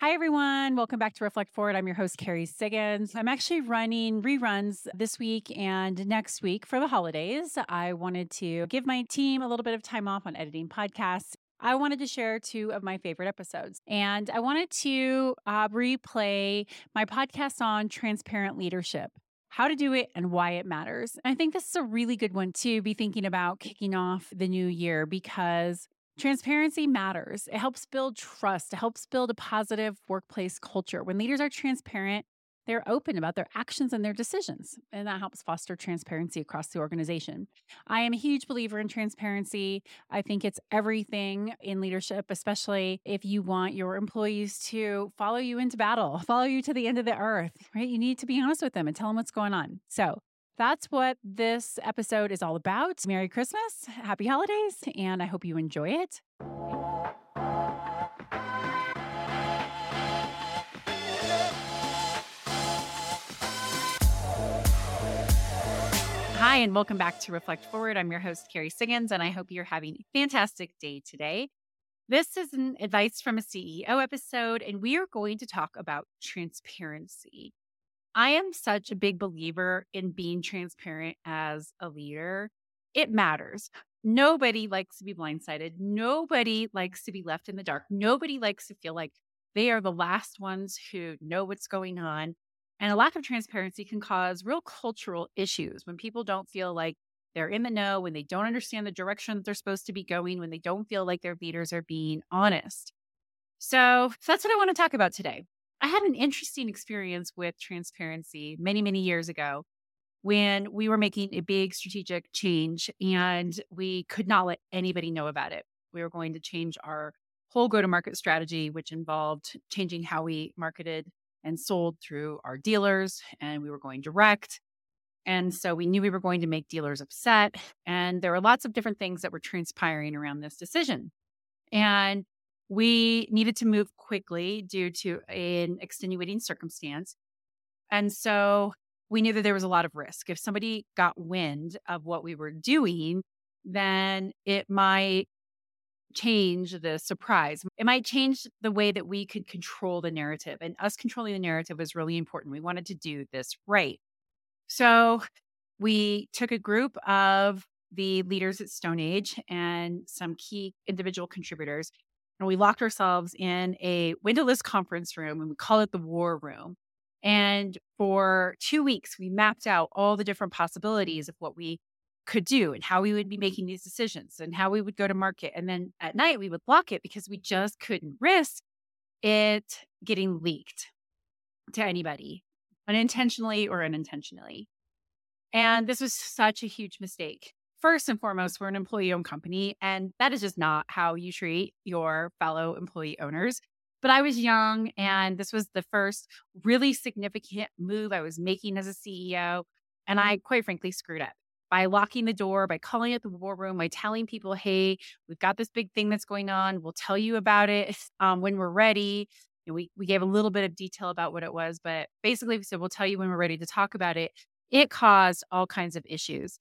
Hi, everyone. Welcome back to Reflect Forward. I'm your host, Kerry Siggins. I'm actually running reruns this week and next week for the holidays. I wanted to give my team a little bit of time off on editing podcasts. I wanted to share two of my favorite episodes. And I wanted to uh, replay my podcast on transparent leadership how to do it and why it matters. I think this is a really good one to be thinking about kicking off the new year because Transparency matters. It helps build trust. It helps build a positive workplace culture. When leaders are transparent, they're open about their actions and their decisions, and that helps foster transparency across the organization. I am a huge believer in transparency. I think it's everything in leadership, especially if you want your employees to follow you into battle, follow you to the end of the earth, right? You need to be honest with them and tell them what's going on. So, that's what this episode is all about. Merry Christmas, happy holidays, and I hope you enjoy it. Hi, and welcome back to Reflect Forward. I'm your host, Kerry Siggins, and I hope you're having a fantastic day today. This is an advice from a CEO episode, and we are going to talk about transparency. I am such a big believer in being transparent as a leader. It matters. Nobody likes to be blindsided. Nobody likes to be left in the dark. Nobody likes to feel like they are the last ones who know what's going on. And a lack of transparency can cause real cultural issues when people don't feel like they're in the know, when they don't understand the direction that they're supposed to be going, when they don't feel like their leaders are being honest. So that's what I want to talk about today. I had an interesting experience with transparency many, many years ago when we were making a big strategic change and we could not let anybody know about it. We were going to change our whole go to market strategy, which involved changing how we marketed and sold through our dealers, and we were going direct. And so we knew we were going to make dealers upset. And there were lots of different things that were transpiring around this decision. And we needed to move quickly due to an extenuating circumstance. And so we knew that there was a lot of risk. If somebody got wind of what we were doing, then it might change the surprise. It might change the way that we could control the narrative. And us controlling the narrative was really important. We wanted to do this right. So we took a group of the leaders at StoneAge and some key individual contributors, and we locked ourselves in a windowless conference room and we call it the war room. And for two weeks, we mapped out all the different possibilities of what we could do and how we would be making these decisions and how we would go to market. And then at night, we would lock it because we just couldn't risk it getting leaked to anybody, unintentionally or unintentionally. And this was such a huge mistake first and foremost, we're an employee owned company, and that is just not how you treat your fellow employee owners. But I was young, and this was the first really significant move I was making as a CEO. And I, quite frankly, screwed up by locking the door, by calling it the war room, by telling people, hey, we've got this big thing that's going on. We'll tell you about it um, when we're ready. And we, we gave a little bit of detail about what it was, but basically we said, we'll tell you when we're ready to talk about it. It caused all kinds of issues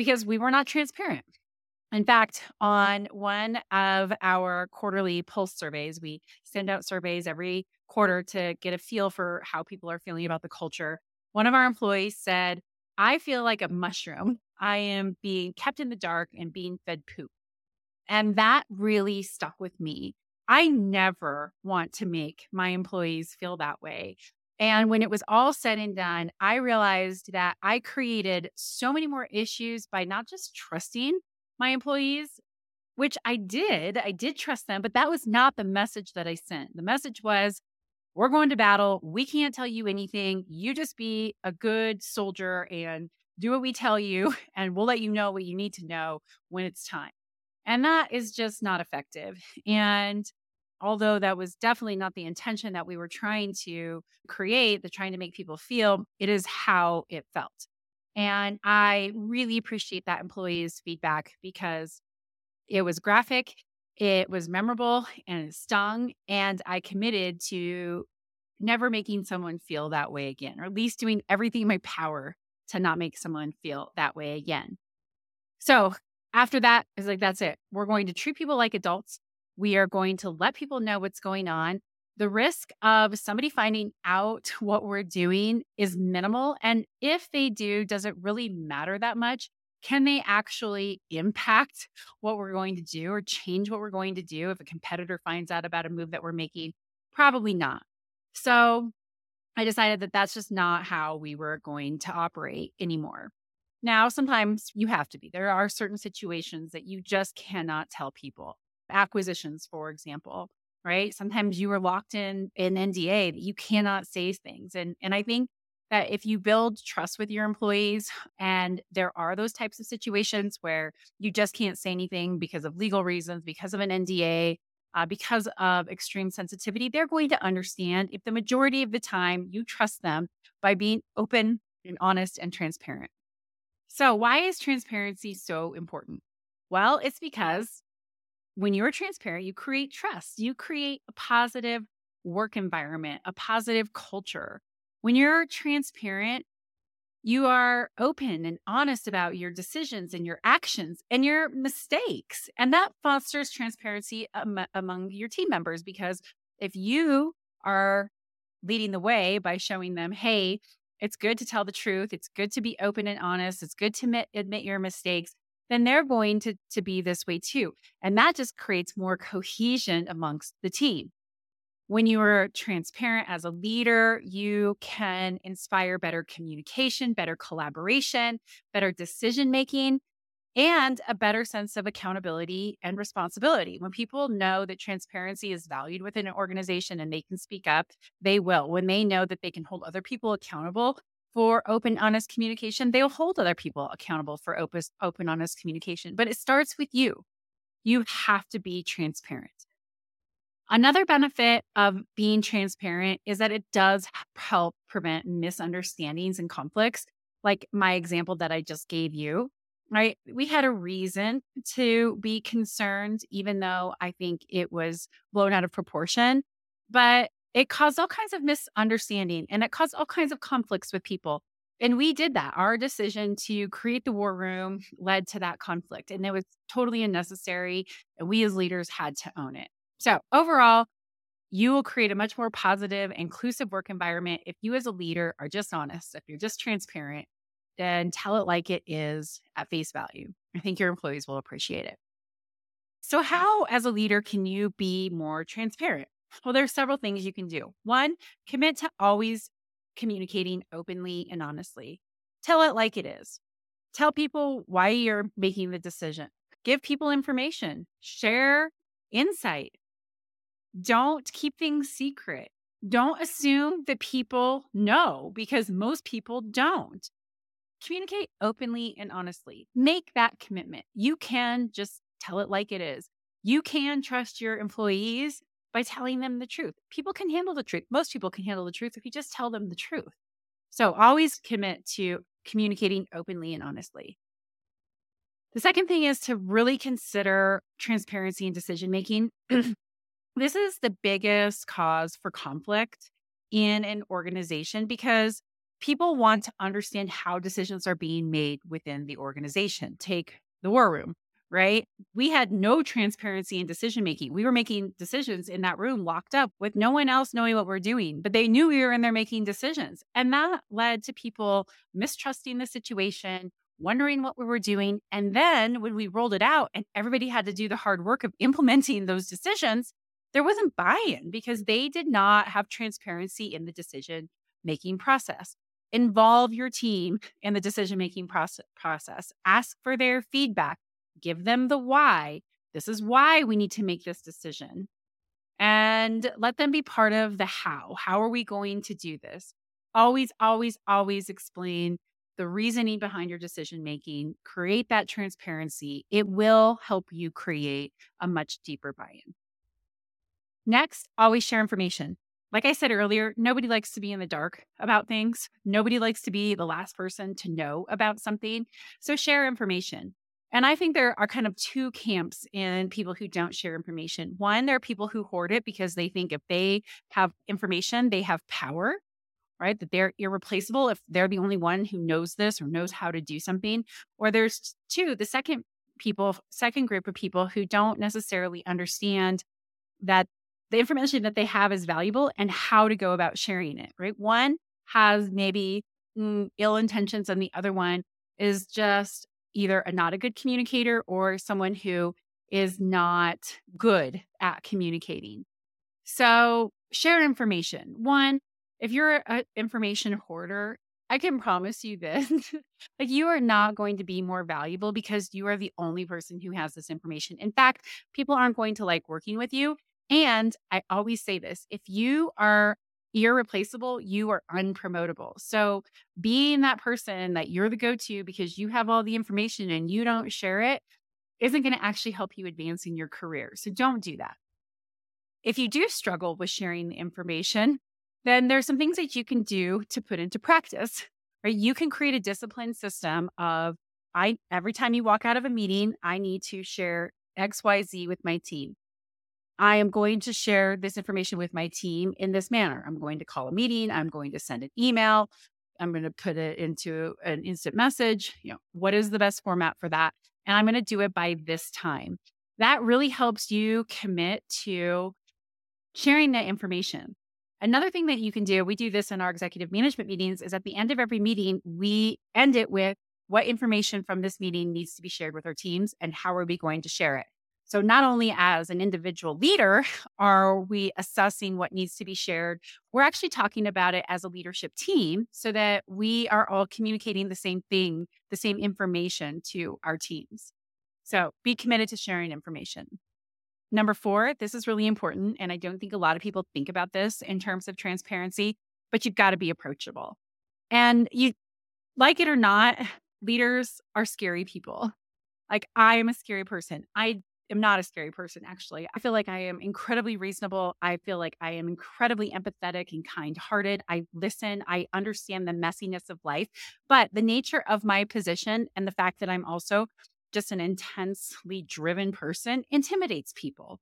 because we were not transparent. In fact, on one of our quarterly pulse surveys, we send out surveys every quarter to get a feel for how people are feeling about the culture. One of our employees said, I feel like a mushroom. I am being kept in the dark and being fed poop. And that really stuck with me. I never want to make my employees feel that way. And when it was all said and done, I realized that I created so many more issues by not just trusting my employees, which I did. I did trust them, but that was not the message that I sent. The message was, we're going to battle. We can't tell you anything. You just be a good soldier and do what we tell you, and we'll let you know what you need to know when it's time. And that is just not effective. And although that was definitely not the intention that we were trying to create, the trying to make people feel, it is how it felt. And I really appreciate that employee's feedback because it was graphic, it was memorable, and it stung. And I committed to never making someone feel that way again, or at least doing everything in my power to not make someone feel that way again. So after that, it's like, that's it. We're going to treat people like adults. We are going to let people know what's going on. the risk of somebody finding out what we're doing is minimal. And if they do, does it really matter that much? Can they actually impact what we're going to do or change what we're going to do if a competitor finds out about a move that we're making? Probably not. So I decided that that's just not how we were going to operate anymore. Now, sometimes you have to be. There are certain situations that you just cannot tell people. Acquisitions, for example, right? Sometimes you are locked in an NDA that you cannot say things. And, and I think that if you build trust with your employees and there are those types of situations where you just can't say anything because of legal reasons, because of an NDA, uh, because of extreme sensitivity, they're going to understand if the majority of the time you trust them by being open and honest and transparent. So, why is transparency so important? Well, it's because when you're transparent, you create trust, you create a positive work environment, a positive culture. When you're transparent, you are open and honest about your decisions and your actions and your mistakes. And that fosters transparency am- among your team members because if you are leading the way by showing them, hey, it's good to tell the truth, it's good to be open and honest, it's good to admit, admit your mistakes, then they're going to, to be this way too. And that just creates more cohesion amongst the team. When you are transparent as a leader, you can inspire better communication, better collaboration, better decision making, and a better sense of accountability and responsibility. When people know that transparency is valued within an organization and they can speak up, they will. When they know that they can hold other people accountable for open, honest communication, they'll hold other people accountable for open, open, honest communication. But it starts with you. You have to be transparent. Another benefit of being transparent is that it does help prevent misunderstandings and conflicts. Like my example that I just gave you, right? We had a reason to be concerned, even though I think it was blown out of proportion, but it caused all kinds of misunderstanding and it caused all kinds of conflicts with people. And we did that. Our decision to create the war room led to that conflict, and it was totally unnecessary. And we as leaders had to own it. So, overall, you will create a much more positive, inclusive work environment if you, as a leader, are just honest, if you're just transparent, then tell it like it is at face value. I think your employees will appreciate it. So, how, as a leader, can you be more transparent? Well, there's several things you can do. One, commit to always communicating openly and honestly. Tell it like it is. Tell people why you're making the decision. Give people information. Share insight. Don't keep things secret. Don't assume that people know because most people don't. Communicate openly and honestly. Make that commitment. You can just tell it like it is. You can trust your employees by telling them the truth. People can handle the truth. Most people can handle the truth if you just tell them the truth. So always commit to communicating openly and honestly. The second thing is to really consider transparency and decision making. This is the biggest cause for conflict in an organization because people want to understand how decisions are being made within the organization. Take the war room, right? We had no transparency in decision making. We were making decisions in that room locked up with no one else knowing what we're doing, but they knew we were in there making decisions. And that led to people mistrusting the situation, wondering what we were doing. And then when we rolled it out and everybody had to do the hard work of implementing those decisions, there wasn't buy in because they did not have transparency in the decision making process. Involve your team in the decision making process. Ask for their feedback. Give them the why. This is why we need to make this decision. And let them be part of the how. How are we going to do this? Always, always, always explain the reasoning behind your decision making. Create that transparency. It will help you create a much deeper buy in. Next, always share information. Like I said earlier, nobody likes to be in the dark about things. Nobody likes to be the last person to know about something. So share information. And I think there are kind of two camps in people who don't share information. One, there are people who hoard it because they think if they have information, they have power, right? That they're irreplaceable if they're the only one who knows this or knows how to do something. Or there's two, the second people, second group of people who don't necessarily understand that the information that they have is valuable and how to go about sharing it, right? One has maybe mm, ill intentions, and the other one is just either a not a good communicator or someone who is not good at communicating. So, share information. One, if you're an information hoarder, I can promise you this like, you are not going to be more valuable because you are the only person who has this information. In fact, people aren't going to like working with you. And I always say this if you are irreplaceable, you are unpromotable. So, being that person that you're the go to because you have all the information and you don't share it isn't going to actually help you advance in your career. So, don't do that. If you do struggle with sharing the information, then there's some things that you can do to put into practice. Right? You can create a discipline system of I every time you walk out of a meeting, I need to share XYZ with my team. I am going to share this information with my team in this manner. I'm going to call a meeting, I'm going to send an email, I'm going to put it into an instant message. You know, what is the best format for that? And I'm going to do it by this time. That really helps you commit to sharing that information. Another thing that you can do, we do this in our executive management meetings, is at the end of every meeting, we end it with what information from this meeting needs to be shared with our teams and how are we going to share it. So, not only as an individual leader are we assessing what needs to be shared, we're actually talking about it as a leadership team so that we are all communicating the same thing, the same information to our teams. So, be committed to sharing information. Number four, this is really important. And I don't think a lot of people think about this in terms of transparency, but you've got to be approachable. And you like it or not, leaders are scary people. Like I am a scary person. I am not a scary person, actually. I feel like I am incredibly reasonable. I feel like I am incredibly empathetic and kind hearted. I listen, I understand the messiness of life. But the nature of my position and the fact that I'm also just an intensely driven person intimidates people.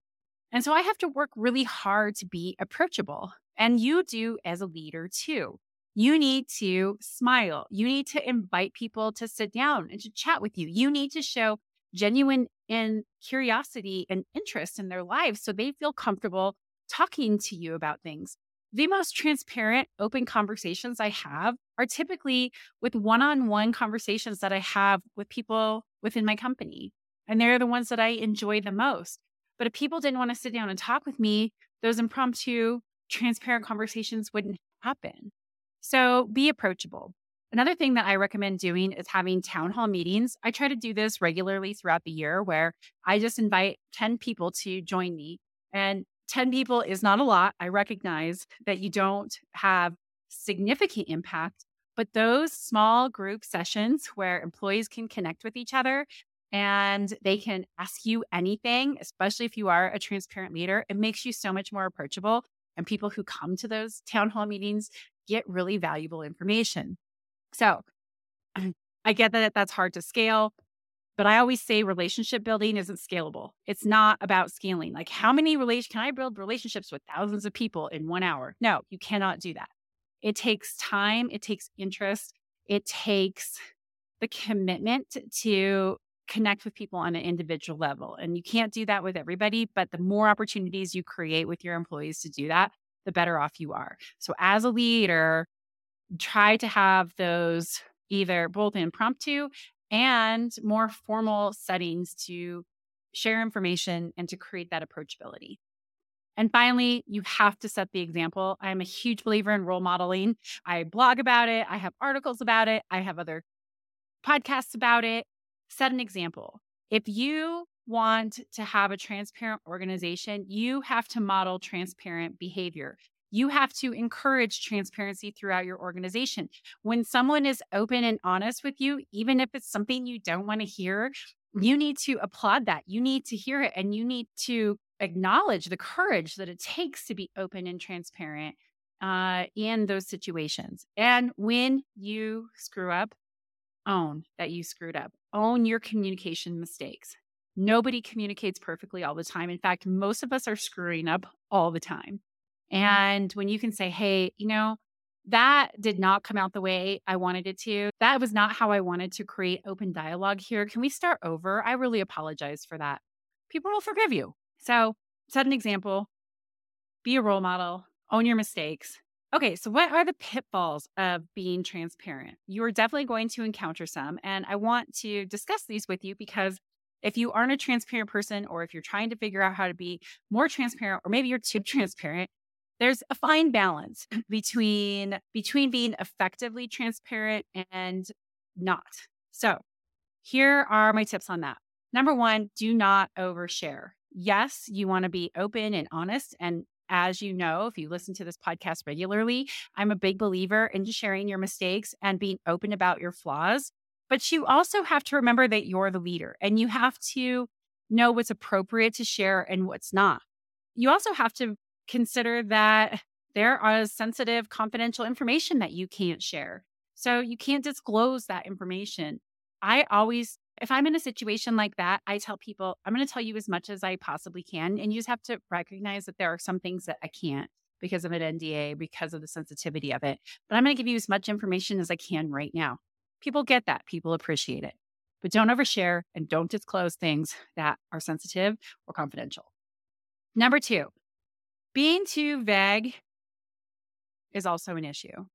And so I have to work really hard to be approachable. And you do as a leader too. You need to smile. You need to invite people to sit down and to chat with you. You need to show genuine and curiosity and interest in their lives so they feel comfortable talking to you about things. The most transparent, open conversations I have are typically with one on one conversations that I have with people within my company. And they're the ones that I enjoy the most. But if people didn't want to sit down and talk with me, those impromptu, transparent conversations wouldn't happen. So be approachable. Another thing that I recommend doing is having town hall meetings. I try to do this regularly throughout the year where I just invite 10 people to join me. And 10 people is not a lot. I recognize that you don't have significant impact, but those small group sessions where employees can connect with each other and they can ask you anything, especially if you are a transparent leader, it makes you so much more approachable. And people who come to those town hall meetings get really valuable information. So I get that that's hard to scale, but I always say relationship building isn't scalable. It's not about scaling. Like how many relation can I build relationships with thousands of people in 1 hour? No, you cannot do that. It takes time, it takes interest, it takes the commitment to connect with people on an individual level. And you can't do that with everybody, but the more opportunities you create with your employees to do that, the better off you are. So as a leader, try to have those either both impromptu and more formal settings to share information and to create that approachability. And finally, you have to set the example. I'm a huge believer in role modeling. I blog about it, I have articles about it, I have other podcasts about it. Set an example. If you want to have a transparent organization, you have to model transparent behavior. You have to encourage transparency throughout your organization. When someone is open and honest with you, even if it's something you don't want to hear, you need to applaud that. You need to hear it and you need to acknowledge the courage that it takes to be open and transparent uh, in those situations. And when you screw up, own that you screwed up, own your communication mistakes. Nobody communicates perfectly all the time. In fact, most of us are screwing up all the time. Mm-hmm. And when you can say, hey, you know, that did not come out the way I wanted it to. That was not how I wanted to create open dialogue here. Can we start over? I really apologize for that. People will forgive you. So set an example, be a role model, own your mistakes. Okay, so what are the pitfalls of being transparent? You are definitely going to encounter some. And I want to discuss these with you because if you aren't a transparent person, or if you're trying to figure out how to be more transparent, or maybe you're too transparent, there's a fine balance between between being effectively transparent and not. So, here are my tips on that. Number 1, do not overshare. Yes, you want to be open and honest and as you know, if you listen to this podcast regularly, I'm a big believer in sharing your mistakes and being open about your flaws. But you also have to remember that you're the leader and you have to know what's appropriate to share and what's not. You also have to consider that there is sensitive, confidential information that you can't share. So you can't disclose that information. I always, if I'm in a situation like that, I tell people, I'm going to tell you as much as I possibly can. And you just have to recognize that there are some things that I can't because of an NDA, because of the sensitivity of it. But I'm going to give you as much information as I can right now. People get that, people appreciate it. But don't overshare and don't disclose things that are sensitive or confidential. Number two, being too vague is also an issue.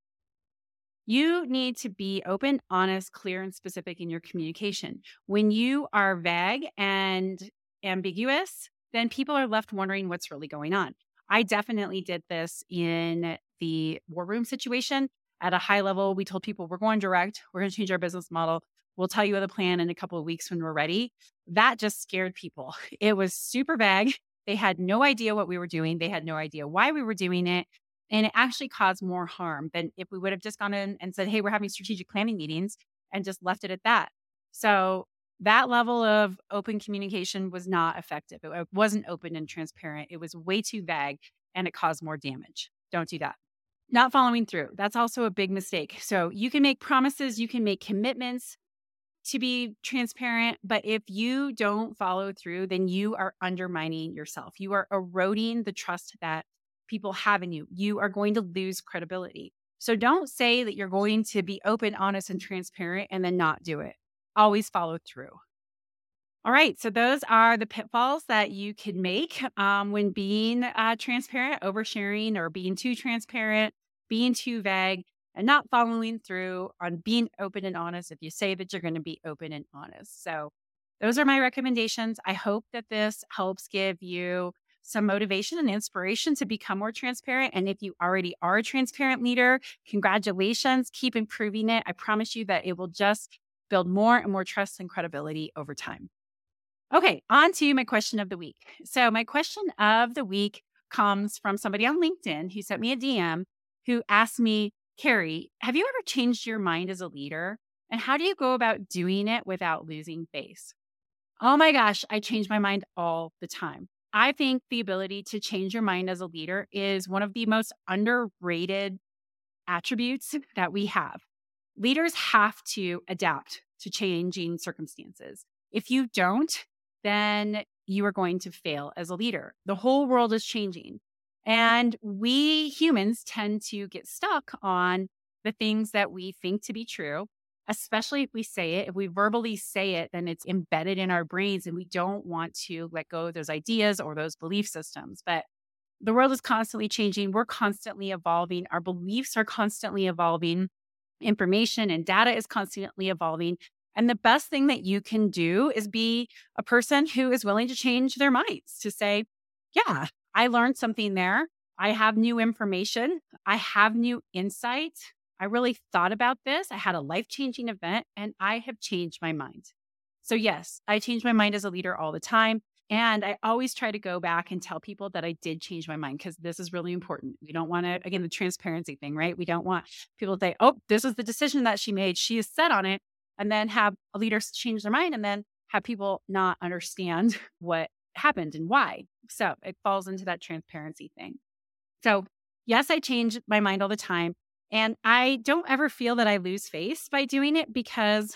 You need to be open, honest, clear, and specific in your communication. When you are vague and ambiguous, then people are left wondering what's really going on. I definitely did this in the war room situation. At a high level, we told people we're going direct, we're going to change our business model. We'll tell you the plan in a couple of weeks when we're ready. That just scared people. It was super vague. They had no idea what we were doing. They had no idea why we were doing it. And it actually caused more harm than if we would have just gone in and said, hey, we're having strategic planning meetings and just left it at that. So that level of open communication was not effective. It wasn't open and transparent. It was way too vague and it caused more damage. Don't do that. Not following through. That's also a big mistake. So you can make promises, you can make commitments, to be transparent, but if you don't follow through, then you are undermining yourself. You are eroding the trust that people have in you. You are going to lose credibility. So don't say that you're going to be open, honest, and transparent and then not do it. Always follow through. All right. So those are the pitfalls that you can make um, when being uh, transparent, oversharing, or being too transparent, being too vague and not following through on being open and honest if you say that you're going to be open and honest. So, those are my recommendations. I hope that this helps give you some motivation and inspiration to become more transparent. And if you already are a transparent leader, congratulations, keep improving it. I promise you that it will just build more and more trust and credibility over time. Okay, on to my question of the week. So, my question of the week comes from somebody on LinkedIn who sent me a DM who asked me, Kerry, have you ever changed your mind as a leader? And how do you go about doing it without losing face? Oh my gosh, I change my mind all the time. I think the ability to change your mind as a leader is one of the most underrated attributes that we have. Leaders have to adapt to changing circumstances. If you don't, then you are going to fail as a leader. The whole world is changing. And we humans tend to get stuck on the things that we think to be true, especially if we say it. If we verbally say it, then it's embedded in our brains and we don't want to let go of those ideas or those belief systems. But the world is constantly changing. We're constantly evolving. Our beliefs are constantly evolving. Information and data is constantly evolving. And the best thing that you can do is be a person who is willing to change their minds to say, yeah, I learned something there. I have new information. I have new insight. I really thought about this. I had a life changing event and I have changed my mind. So, yes, I change my mind as a leader all the time. And I always try to go back and tell people that I did change my mind because this is really important. We don't want to, again, the transparency thing, right? We don't want people to say, oh, this is the decision that she made. She is set on it. And then have a leader change their mind and then have people not understand what happened and why. So it falls into that transparency thing. So, yes, I change my mind all the time. And I don't ever feel that I lose face by doing it because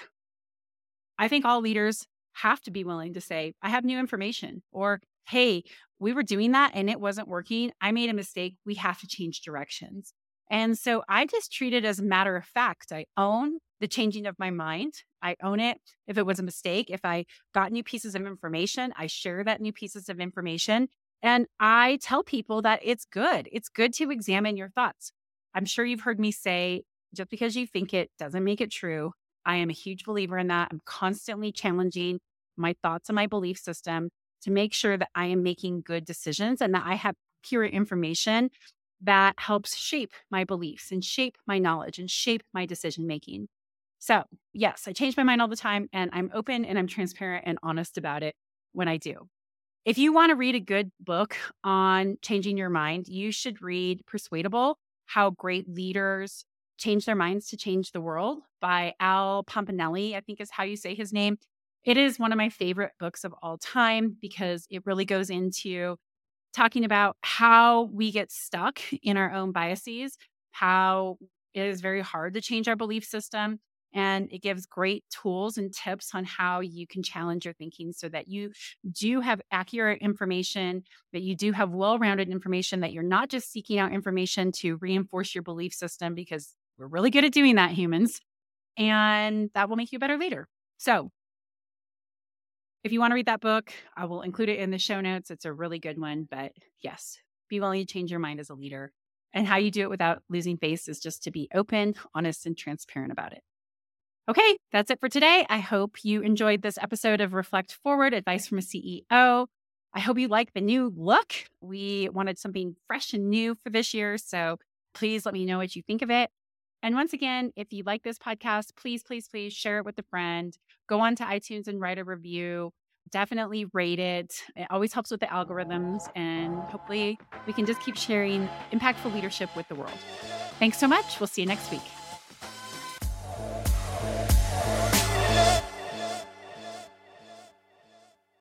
I think all leaders have to be willing to say, I have new information, or hey, we were doing that and it wasn't working. I made a mistake. We have to change directions. And so I just treat it as a matter of fact. I own the changing of my mind. I own it. If it was a mistake, if I got new pieces of information, I share that new pieces of information. And I tell people that it's good. It's good to examine your thoughts. I'm sure you've heard me say just because you think it doesn't make it true. I am a huge believer in that. I'm constantly challenging my thoughts and my belief system to make sure that I am making good decisions and that I have pure information that helps shape my beliefs and shape my knowledge and shape my decision making. So, yes, I change my mind all the time and I'm open and I'm transparent and honest about it when I do. If you want to read a good book on changing your mind, you should read Persuadable How Great Leaders Change Their Minds to Change the World by Al Pompanelli, I think is how you say his name. It is one of my favorite books of all time because it really goes into talking about how we get stuck in our own biases, how it is very hard to change our belief system. And it gives great tools and tips on how you can challenge your thinking so that you do have accurate information, that you do have well rounded information, that you're not just seeking out information to reinforce your belief system because we're really good at doing that, humans. And that will make you a better leader. So, if you want to read that book, I will include it in the show notes. It's a really good one. But yes, be willing to change your mind as a leader. And how you do it without losing face is just to be open, honest, and transparent about it. Okay, that's it for today. I hope you enjoyed this episode of Reflect Forward Advice from a CEO. I hope you like the new look. We wanted something fresh and new for this year. So please let me know what you think of it. And once again, if you like this podcast, please, please, please share it with a friend. Go on to iTunes and write a review. Definitely rate it. It always helps with the algorithms. And hopefully, we can just keep sharing impactful leadership with the world. Thanks so much. We'll see you next week.